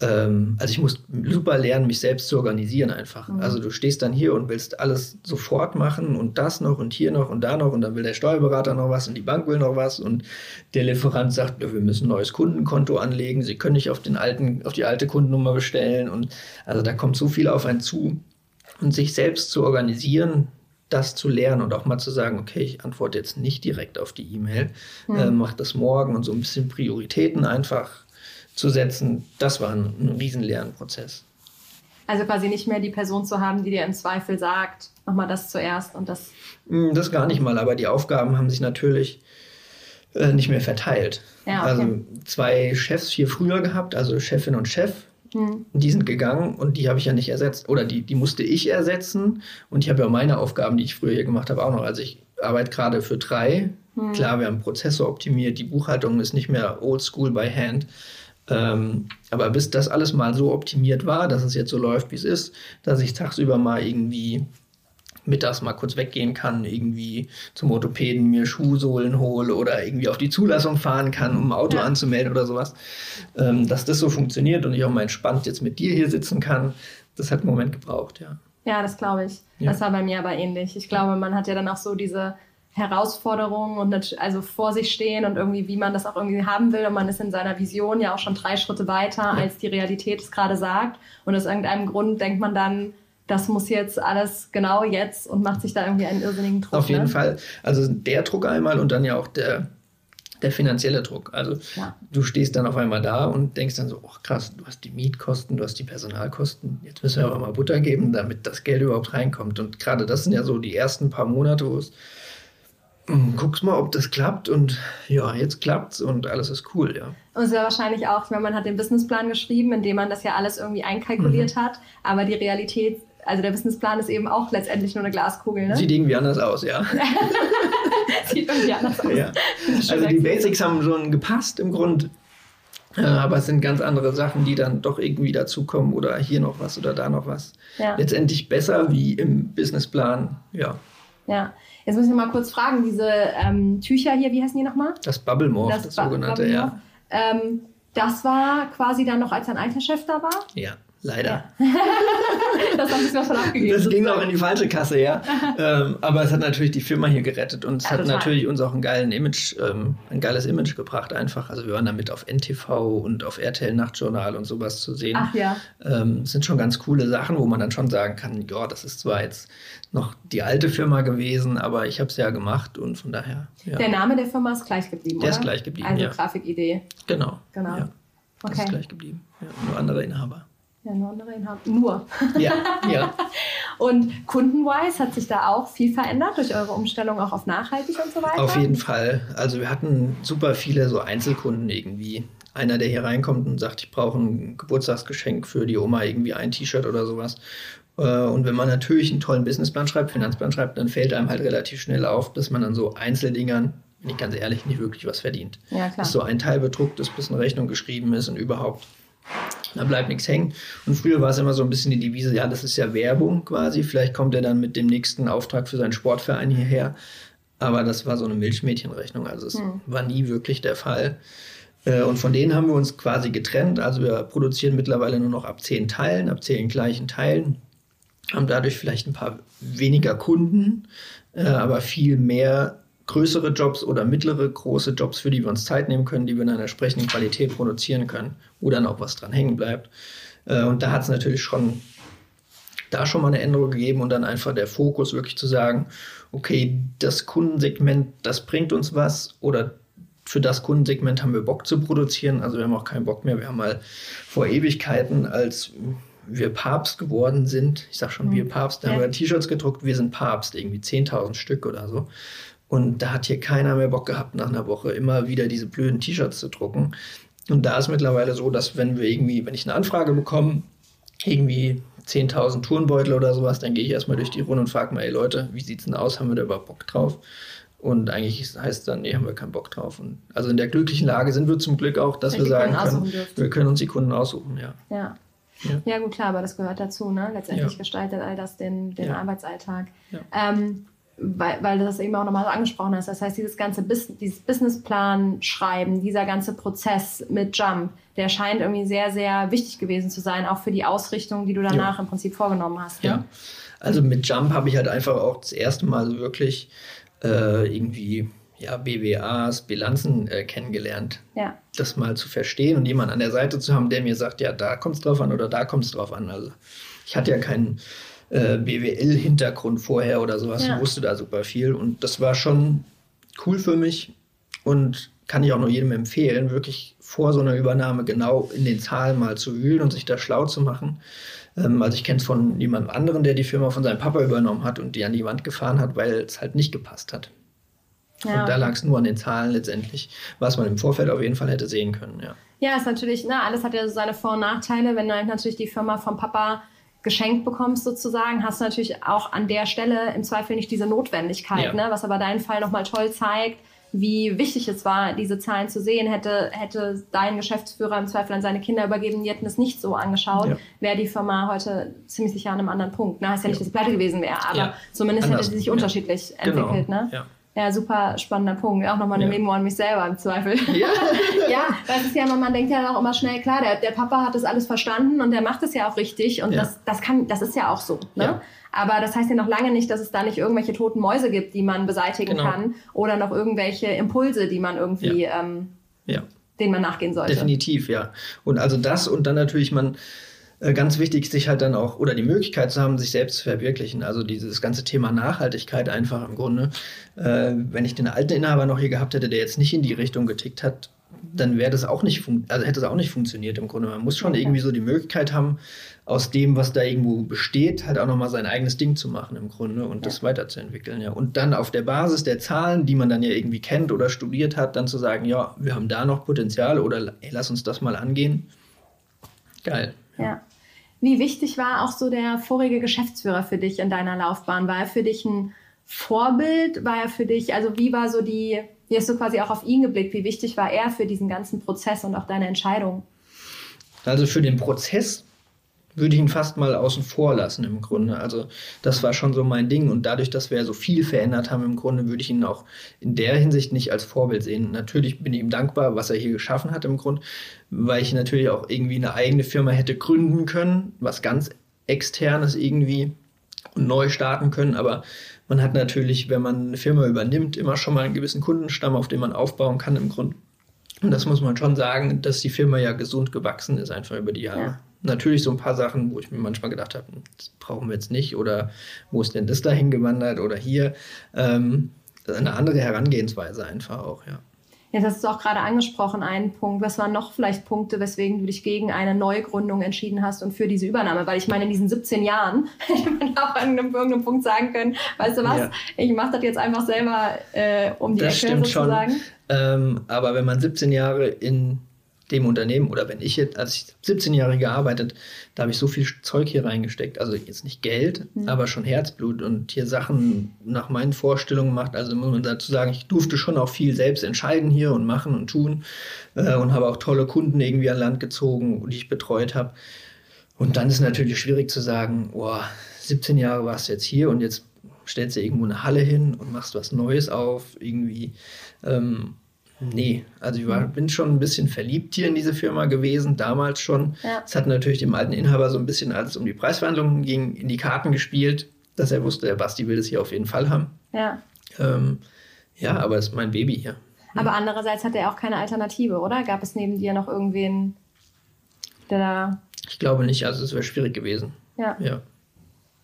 ähm, also ich muss super lernen, mich selbst zu organisieren einfach. Mhm. Also du stehst dann hier und willst alles sofort machen und das noch und hier noch und da noch und dann will der Steuerberater noch was und die Bank will noch was und der Lieferant sagt, ja, wir müssen ein neues Kundenkonto anlegen, Sie können nicht auf den alten, auf die alte Kundennummer bestellen und also da kommt so viel auf einen zu und sich selbst zu organisieren, das zu lernen und auch mal zu sagen, okay, ich antworte jetzt nicht direkt auf die E-Mail, mhm. äh, mach das morgen und so ein bisschen Prioritäten einfach zu setzen, das war ein, ein riesen Lernprozess.
Also quasi nicht mehr die Person zu haben, die dir im Zweifel sagt, mach mal das zuerst und das.
Hm, das gar nicht mal, aber die Aufgaben haben sich natürlich äh, nicht mehr verteilt. Ja, okay. Also zwei Chefs hier früher gehabt, also Chefin und Chef. Hm. Die sind gegangen und die habe ich ja nicht ersetzt. Oder die, die musste ich ersetzen. Und ich habe ja meine Aufgaben, die ich früher hier gemacht habe, auch noch. Also ich arbeite gerade für drei. Hm. Klar, wir haben Prozessor optimiert, die Buchhaltung ist nicht mehr oldschool by hand. Ähm, aber bis das alles mal so optimiert war, dass es jetzt so läuft, wie es ist, dass ich tagsüber mal irgendwie mittags mal kurz weggehen kann, irgendwie zum Orthopäden mir Schuhsohlen hole oder irgendwie auf die Zulassung fahren kann, um ein Auto ja. anzumelden oder sowas. Ähm, dass das so funktioniert und ich auch mal entspannt jetzt mit dir hier sitzen kann, das hat einen Moment gebraucht, ja.
Ja, das glaube ich. Ja. Das war bei mir aber ähnlich. Ich glaube, man hat ja dann auch so diese Herausforderungen und also vor sich stehen und irgendwie, wie man das auch irgendwie haben will. Und man ist in seiner Vision ja auch schon drei Schritte weiter, als die Realität es gerade sagt. Und aus irgendeinem Grund denkt man dann, das muss jetzt alles genau jetzt und macht sich da irgendwie einen irrsinnigen Druck.
Auf jeden ne? Fall. Also der Druck einmal und dann ja auch der, der finanzielle Druck. Also ja. du stehst dann auf einmal da und denkst dann so, oh krass, du hast die Mietkosten, du hast die Personalkosten, jetzt müssen wir aber mal Butter geben, damit das Geld überhaupt reinkommt. Und gerade das sind ja so die ersten paar Monate, wo es hm, guckst mal, ob das klappt und ja, jetzt klappt's und alles ist cool, ja.
Und es wäre wahrscheinlich auch, meine, man hat den Businessplan geschrieben, in dem man das ja alles irgendwie einkalkuliert mhm. hat, aber die Realität also der Businessplan ist eben auch letztendlich nur eine Glaskugel. Ne?
Sieht irgendwie anders aus, ja. Sieht irgendwie anders aus. Ja. Also die Basics haben schon gepasst im Grund. Äh, aber es sind ganz andere Sachen, die dann doch irgendwie dazukommen oder hier noch was oder da noch was. Ja. Letztendlich besser wie im Businessplan, ja.
Ja, jetzt muss ich mal kurz fragen, diese ähm, Tücher hier, wie heißen die nochmal?
Das Bubble Morph, das, das sogenannte, ja.
Ähm, das war quasi dann noch, als ein alter Chef da war?
Ja. Leider.
Ja. das haben wir schon abgegeben.
Das ging auch in die falsche Kasse, ja. ähm, aber es hat natürlich die Firma hier gerettet und es ja, hat total. natürlich uns auch ein, geilen Image, ähm, ein geiles Image gebracht einfach. Also wir waren damit auf NTV und auf RTL Nachtjournal und sowas zu sehen.
Ach ja.
Ähm, sind schon ganz coole Sachen, wo man dann schon sagen kann, ja, das ist zwar jetzt noch die alte Firma gewesen, aber ich habe es ja gemacht und von daher. Ja.
Der Name der Firma ist gleich geblieben,
Der
oder?
ist gleich geblieben,
Also
ja.
Grafikidee.
Genau.
Genau.
Okay. Das ist gleich geblieben. Nur andere Inhaber.
Ja, nur andere Inhaber. Nur.
Ja, ja.
und kundenwise hat sich da auch viel verändert durch eure Umstellung auch auf nachhaltig und so weiter?
Auf jeden Fall. Also wir hatten super viele so Einzelkunden irgendwie. Einer, der hier reinkommt und sagt, ich brauche ein Geburtstagsgeschenk für die Oma, irgendwie ein T-Shirt oder sowas. Äh, und wenn man natürlich einen tollen Businessplan schreibt, Finanzplan schreibt, dann fällt einem halt relativ schnell auf, dass man an so Einzeldingern, wenn ich ganz ehrlich, nicht wirklich was verdient.
Ja, klar.
Dass so ein Teil bedruckt ist, bis eine Rechnung geschrieben ist und überhaupt da bleibt nichts hängen. Und früher war es immer so ein bisschen die Devise, ja, das ist ja Werbung quasi. Vielleicht kommt er dann mit dem nächsten Auftrag für seinen Sportverein hierher. Aber das war so eine Milchmädchenrechnung. Also es hm. war nie wirklich der Fall. Äh, und von denen haben wir uns quasi getrennt. Also wir produzieren mittlerweile nur noch ab zehn Teilen, ab zehn gleichen Teilen. Haben dadurch vielleicht ein paar weniger Kunden, äh, aber viel mehr größere Jobs oder mittlere große Jobs, für die wir uns Zeit nehmen können, die wir in einer entsprechenden Qualität produzieren können, wo dann auch was dran hängen bleibt. Äh, und da hat es natürlich schon da schon mal eine Änderung gegeben und dann einfach der Fokus wirklich zu sagen, okay, das Kundensegment, das bringt uns was oder für das Kundensegment haben wir Bock zu produzieren. Also wir haben auch keinen Bock mehr. Wir haben mal vor Ewigkeiten, als wir Papst geworden sind, ich sag schon, wir mhm. Papst, da ja. haben wir T-Shirts gedruckt, wir sind Papst, irgendwie 10.000 Stück oder so. Und da hat hier keiner mehr Bock gehabt, nach einer Woche immer wieder diese blöden T-Shirts zu drucken. Und da ist mittlerweile so, dass wenn wir irgendwie, wenn ich eine Anfrage bekomme, irgendwie 10.000 Turnbeutel oder sowas, dann gehe ich erstmal durch die Runde und frage mal, ey Leute, wie sieht's denn aus? Haben wir da überhaupt Bock drauf? Und eigentlich heißt es dann, nee, haben wir keinen Bock drauf. Und also in der glücklichen Lage sind wir zum Glück auch, dass wir sagen können, wir können uns die Kunden aussuchen, ja.
Ja. Ja. ja, gut, klar, aber das gehört dazu. Ne? Letztendlich ja. gestaltet all das den, den ja. Arbeitsalltag. Ähm, weil, weil du das eben auch nochmal so angesprochen hast. Das heißt, dieses ganze Bis dieses Businessplan schreiben, dieser ganze Prozess mit Jump, der scheint irgendwie sehr, sehr wichtig gewesen zu sein, auch für die Ausrichtung, die du danach ja. im Prinzip vorgenommen hast.
Ne? Ja, also mit Jump habe ich halt einfach auch das erste Mal wirklich äh, irgendwie ja, BWAs, Bilanzen äh, kennengelernt.
Ja.
Das mal zu verstehen und jemanden an der Seite zu haben, der mir sagt, ja, da kommt es drauf an oder da kommt es drauf an. Also ich hatte ja keinen äh, BWL-Hintergrund vorher oder sowas ja. und wusste da super viel. Und das war schon cool für mich und kann ich auch nur jedem empfehlen, wirklich vor so einer Übernahme genau in den Zahlen mal zu wühlen und sich da schlau zu machen. Ähm, also ich kenne es von jemandem anderen, der die Firma von seinem Papa übernommen hat und die an die Wand gefahren hat, weil es halt nicht gepasst hat. Ja. Und da lag es nur an den Zahlen letztendlich, was man im Vorfeld auf jeden Fall hätte sehen können, ja.
Ja, ist natürlich, na, alles hat ja seine Vor- und Nachteile. Wenn du natürlich die Firma vom Papa geschenkt bekommst sozusagen, hast du natürlich auch an der Stelle im Zweifel nicht diese Notwendigkeit, ja. ne? was aber deinen Fall nochmal toll zeigt, wie wichtig es war, diese Zahlen zu sehen. Hätte, hätte dein Geschäftsführer im Zweifel an seine Kinder übergeben, die hätten es nicht so angeschaut, ja. wäre die Firma heute ziemlich sicher an einem anderen Punkt. Na, heißt ja nicht, dass sie pleite gewesen wäre, aber ja. zumindest Anders. hätte sie sich unterschiedlich genau. entwickelt. Ne? Ja. Super spannender Punkt. Auch nochmal eine ja. Memo an mich selber im Zweifel. Ja, ja weil es ist ja, man denkt ja auch immer schnell, klar, der, der Papa hat das alles verstanden und der macht es ja auch richtig und ja. das, das kann, das ist ja auch so. Ne? Ja. Aber das heißt ja noch lange nicht, dass es da nicht irgendwelche toten Mäuse gibt, die man beseitigen genau. kann oder noch irgendwelche Impulse, die man irgendwie, ja. Ähm, denen man nachgehen sollte.
Definitiv, ja. Und also das und dann natürlich man ganz wichtig, sich halt dann auch oder die Möglichkeit zu haben, sich selbst zu verwirklichen. Also dieses ganze Thema Nachhaltigkeit einfach im Grunde. Äh, wenn ich den alten Inhaber noch hier gehabt hätte, der jetzt nicht in die Richtung getickt hat, dann wäre das auch nicht, also hätte es auch nicht funktioniert im Grunde. Man muss schon irgendwie so die Möglichkeit haben, aus dem, was da irgendwo besteht, halt auch nochmal sein eigenes Ding zu machen im Grunde und ja. das weiterzuentwickeln. Ja. Und dann auf der Basis der Zahlen, die man dann ja irgendwie kennt oder studiert hat, dann zu sagen, ja, wir haben da noch Potenzial oder ey, lass uns das mal angehen. Geil.
Ja. Wie wichtig war auch so der vorige Geschäftsführer für dich in deiner Laufbahn? War er für dich ein Vorbild? War er für dich, also wie war so die, wie hast du quasi auch auf ihn geblickt? Wie wichtig war er für diesen ganzen Prozess und auch deine Entscheidung?
Also für den Prozess würde ich ihn fast mal außen vor lassen im Grunde. Also das war schon so mein Ding und dadurch, dass wir so viel verändert haben im Grunde, würde ich ihn auch in der Hinsicht nicht als Vorbild sehen. Natürlich bin ich ihm dankbar, was er hier geschaffen hat im Grunde, weil ich natürlich auch irgendwie eine eigene Firma hätte gründen können, was ganz externes irgendwie und neu starten können, aber man hat natürlich, wenn man eine Firma übernimmt, immer schon mal einen gewissen Kundenstamm, auf den man aufbauen kann im Grunde. Und das muss man schon sagen, dass die Firma ja gesund gewachsen ist, einfach über die Jahre. Ja natürlich so ein paar Sachen, wo ich mir manchmal gedacht habe, das brauchen wir jetzt nicht oder wo ist denn das dahin gewandert oder hier. Ähm, eine andere Herangehensweise einfach auch, ja.
Jetzt hast du auch gerade angesprochen, einen Punkt. Was waren noch vielleicht Punkte, weswegen du dich gegen eine Neugründung entschieden hast und für diese Übernahme? Weil ich meine, in diesen 17 Jahren hätte man auch an einem, irgendeinem Punkt sagen können, weißt du was, ja. ich mache das jetzt einfach selber äh, um die das Ecke sozusagen. Schon.
Ähm, aber wenn man 17 Jahre in dem Unternehmen oder wenn ich jetzt, als ich 17 Jahre gearbeitet, da habe ich so viel Zeug hier reingesteckt. Also jetzt nicht Geld, mhm. aber schon Herzblut und hier Sachen nach meinen Vorstellungen gemacht. Also muss man dazu sagen, ich durfte schon auch viel selbst entscheiden hier und machen und tun äh, und habe auch tolle Kunden irgendwie an Land gezogen, die ich betreut habe. Und dann ist natürlich schwierig zu sagen, boah, 17 Jahre warst du jetzt hier und jetzt stellst du irgendwo eine Halle hin und machst was Neues auf, irgendwie. Ähm, Nee, also ich war, mhm. bin schon ein bisschen verliebt hier in diese Firma gewesen, damals schon. Es ja. hat natürlich dem alten Inhaber so ein bisschen, als es um die Preisverhandlungen ging, in die Karten gespielt, dass er wusste, der Basti will das hier auf jeden Fall haben. Ja. Ähm, ja, aber es ist mein Baby hier.
Aber andererseits hat er auch keine Alternative, oder? Gab es neben dir noch irgendwen, der da.
Ich glaube nicht, also es wäre schwierig gewesen. Ja. ja.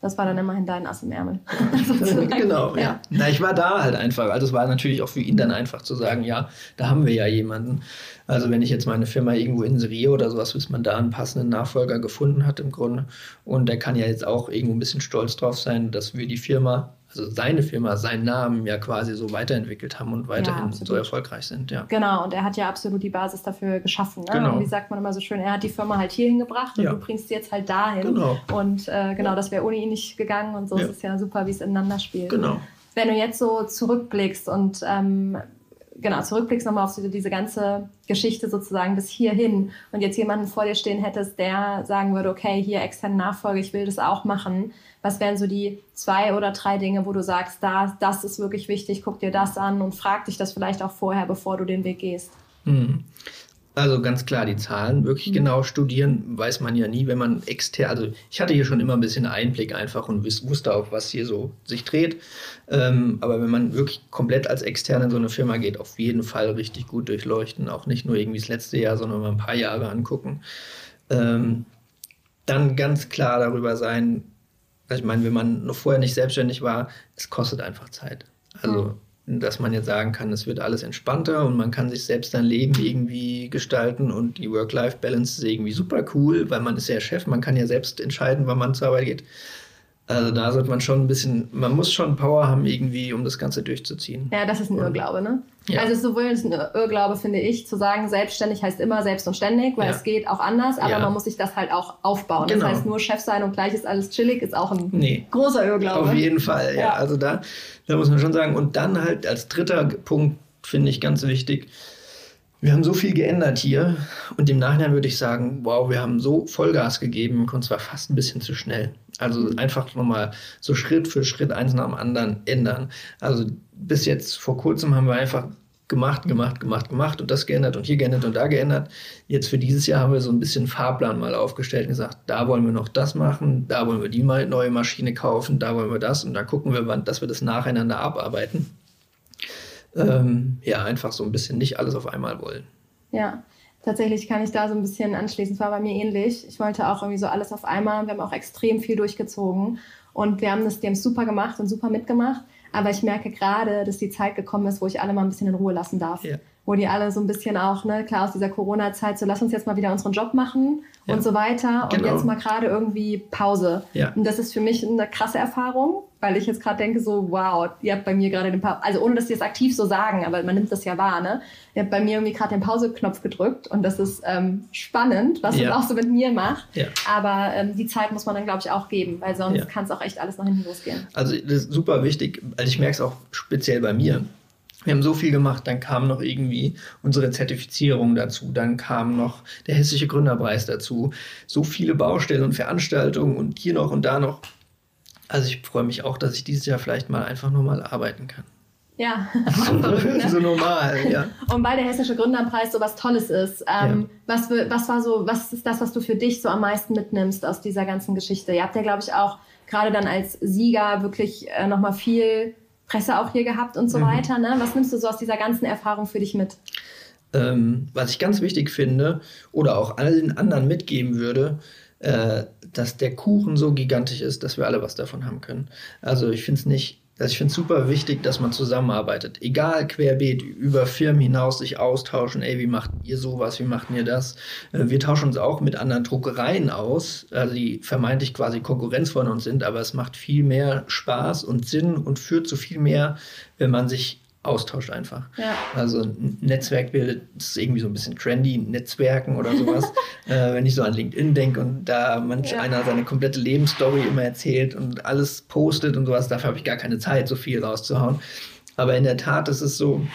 Das war dann immerhin dein Ass im Ärmel.
genau, ja. ja. Na, ich war da halt einfach. Also es war natürlich auch für ihn dann einfach zu sagen, ja, da haben wir ja jemanden. Also wenn ich jetzt meine Firma irgendwo inseriere oder sowas, bis man da einen passenden Nachfolger gefunden hat im Grunde. Und der kann ja jetzt auch irgendwo ein bisschen stolz drauf sein, dass wir die Firma also seine Firma, seinen Namen ja quasi so weiterentwickelt haben und weiterhin ja, so erfolgreich sind. Ja.
Genau, und er hat ja absolut die Basis dafür geschaffen. Ne? Genau. Und wie sagt man immer so schön, er hat die Firma halt hierhin gebracht und ja. du bringst sie jetzt halt dahin. Genau. Und äh, genau, das wäre ohne ihn nicht gegangen und so ja. ist es ja super, wie es ineinander spielt. Genau. Wenn du jetzt so zurückblickst und ähm, genau, zurückblickst nochmal auf diese ganze Geschichte sozusagen bis hierhin und jetzt jemanden vor dir stehen hättest, der sagen würde, okay, hier externe Nachfolge, ich will das auch machen. Was wären so die zwei oder drei Dinge, wo du sagst, da, das ist wirklich wichtig, guck dir das an und frag dich das vielleicht auch vorher, bevor du den Weg gehst?
Mhm. Also ganz klar, die Zahlen wirklich mhm. genau studieren, weiß man ja nie, wenn man extern, also ich hatte hier schon immer ein bisschen Einblick einfach und wusste auch, was hier so sich dreht. Ähm, aber wenn man wirklich komplett als extern in so eine Firma geht, auf jeden Fall richtig gut durchleuchten, auch nicht nur irgendwie das letzte Jahr, sondern mal ein paar Jahre angucken. Ähm, dann ganz klar darüber sein, ich meine, wenn man noch vorher nicht selbstständig war, es kostet einfach Zeit. Also mhm dass man jetzt sagen kann, es wird alles entspannter und man kann sich selbst sein Leben irgendwie gestalten und die Work-Life-Balance ist irgendwie super cool, weil man ist ja Chef, man kann ja selbst entscheiden, wann man zur Arbeit geht. Also da sollte man schon ein bisschen, man muss schon Power haben irgendwie, um das Ganze durchzuziehen.
Ja, das ist ein Irrglaube, ne? Ja. Also sowohl ist ein Irrglaube, finde ich, zu sagen, selbstständig heißt immer selbst und ständig, weil ja. es geht auch anders, aber ja. man muss sich das halt auch aufbauen. Genau. Das heißt, nur Chef sein und gleich ist alles chillig, ist auch ein nee. großer Irrglaube.
Auf jeden Fall, ja. Also da, da muss man schon sagen. Und dann halt als dritter Punkt finde ich ganz wichtig. Wir haben so viel geändert hier und im Nachhinein würde ich sagen, wow, wir haben so Vollgas gegeben und zwar fast ein bisschen zu schnell. Also einfach nochmal so Schritt für Schritt eins nach dem anderen ändern. Also bis jetzt vor kurzem haben wir einfach gemacht, gemacht, gemacht, gemacht und das geändert und hier geändert und da geändert. Jetzt für dieses Jahr haben wir so ein bisschen Fahrplan mal aufgestellt und gesagt, da wollen wir noch das machen, da wollen wir die neue Maschine kaufen, da wollen wir das und da gucken wir, wann, dass wir das nacheinander abarbeiten ähm, ja, einfach so ein bisschen nicht alles auf einmal wollen.
Ja, tatsächlich kann ich da so ein bisschen anschließen. Es war bei mir ähnlich. Ich wollte auch irgendwie so alles auf einmal. Wir haben auch extrem viel durchgezogen und wir haben das, es super gemacht und super mitgemacht. Aber ich merke gerade, dass die Zeit gekommen ist, wo ich alle mal ein bisschen in Ruhe lassen darf. Ja. Wo die alle so ein bisschen auch, ne, klar aus dieser Corona-Zeit, so lass uns jetzt mal wieder unseren Job machen ja. und so weiter. Genau. Und jetzt mal gerade irgendwie Pause. Ja. Und das ist für mich eine krasse Erfahrung, weil ich jetzt gerade denke so, wow, ihr habt bei mir gerade den Pause, also ohne dass sie es aktiv so sagen, aber man nimmt das ja wahr, ne? Ihr habt bei mir irgendwie gerade den Pause-Knopf gedrückt und das ist ähm, also was ja. das auch so mit mir macht. Ja. Aber ähm, die Zeit muss man dann, glaube ich, auch geben, weil sonst ja. kann es auch echt alles nach hinten losgehen.
Also das ist super wichtig, weil ich merke es auch speziell bei mir. Wir haben so viel gemacht, dann kam noch irgendwie unsere Zertifizierung dazu, dann kam noch der Hessische Gründerpreis dazu, so viele Baustellen und Veranstaltungen und hier noch und da noch. Also ich freue mich auch, dass ich dieses Jahr vielleicht mal einfach nur mal arbeiten kann.
Ja,
ne? so normal, ja.
Und weil der Hessische Gründerpreis so was Tolles ist, ähm, ja. was, was war so, was ist das, was du für dich so am meisten mitnimmst aus dieser ganzen Geschichte? Ihr habt ja, glaube ich, auch gerade dann als Sieger wirklich äh, nochmal viel Presse auch hier gehabt und so mhm. weiter. Ne? Was nimmst du so aus dieser ganzen Erfahrung für dich mit?
Ähm, was ich ganz wichtig finde oder auch allen anderen mitgeben würde, äh, dass der Kuchen so gigantisch ist, dass wir alle was davon haben können. Also ich finde es nicht, also ich finde es super wichtig, dass man zusammenarbeitet. Egal querbeet, über Firmen hinaus sich austauschen. Ey, wie macht ihr sowas? Wie macht ihr das? Äh, wir tauschen uns auch mit anderen Druckereien aus, also die vermeintlich quasi Konkurrenz von uns sind, aber es macht viel mehr Spaß und Sinn und führt zu viel mehr, wenn man sich austauscht einfach. Ja. Also ein Netzwerk bildet, das ist irgendwie so ein bisschen trendy, Netzwerken oder sowas. äh, wenn ich so an LinkedIn denke und da manch ja. einer seine komplette Lebensstory immer erzählt und alles postet und sowas, dafür habe ich gar keine Zeit, so viel rauszuhauen. Aber in der Tat ist es so,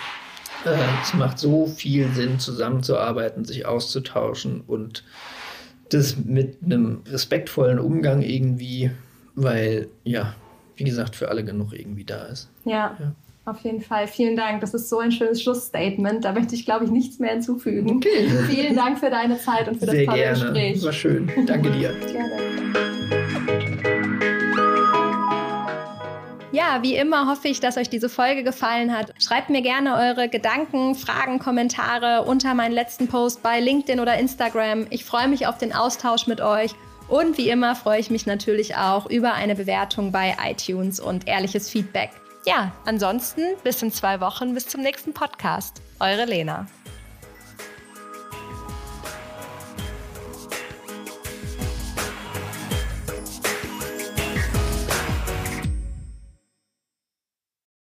äh, es macht so viel Sinn, zusammenzuarbeiten, sich auszutauschen und das mit einem respektvollen Umgang irgendwie, weil ja, wie gesagt, für alle genug irgendwie da ist.
ja. ja. Auf jeden Fall. Vielen Dank. Das ist so ein schönes Schlussstatement. Da möchte ich, glaube ich, nichts mehr hinzufügen. Okay. Vielen Dank für deine Zeit und für
Sehr
das tolle
gerne.
Gespräch.
War schön. Danke dir.
gerne. Ja, wie immer hoffe ich, dass euch diese Folge gefallen hat. Schreibt mir gerne eure Gedanken, Fragen, Kommentare unter meinen letzten Post bei LinkedIn oder Instagram. Ich freue mich auf den Austausch mit euch. Und wie immer freue ich mich natürlich auch über eine Bewertung bei iTunes und ehrliches Feedback ja, ansonsten bis in zwei Wochen, bis zum nächsten Podcast. Eure Lena.